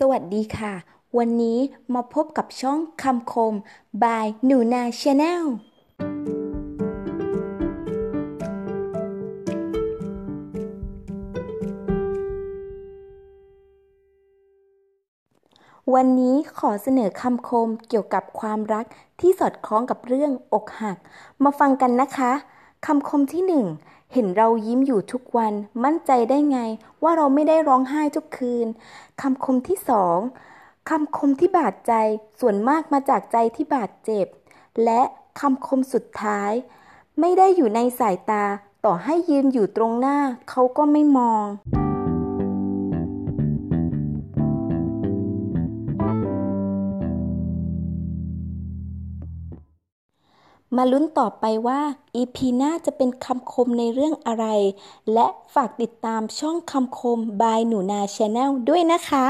สวัสดีค่ะ วันนี้มาพบกับช่องคำคม by หนูนาชาแนลวันนี้ขอเสนอคำคมเกี่ยวกับความรักที่สอดคล้องกับเรื่องอกหัก มาฟังกันนะคะ คำคมที่หนึ่งเห็นเรายิ้มอยู่ทุกวัน มั่นใจได้ไง ว่าเราไม่ได้ร้องไห้ทุกคืนคำคมที่สองคำคมที่บาดใจส่วนมากมาจากใจที่บาดเจ็บ และคำคมสุดท้าย ไม่ได้อยู่ในสายตาต่อให้ยืนอยู่ตรงหน้าเขาก็ไม่มอง มาลุ้นต่อไปว่าอีพีหน้าจะเป็นคำคมในเรื่องอะไร และฝากติดตามช่องคำคมบายหนูนาชาแนลด้วยนะคะ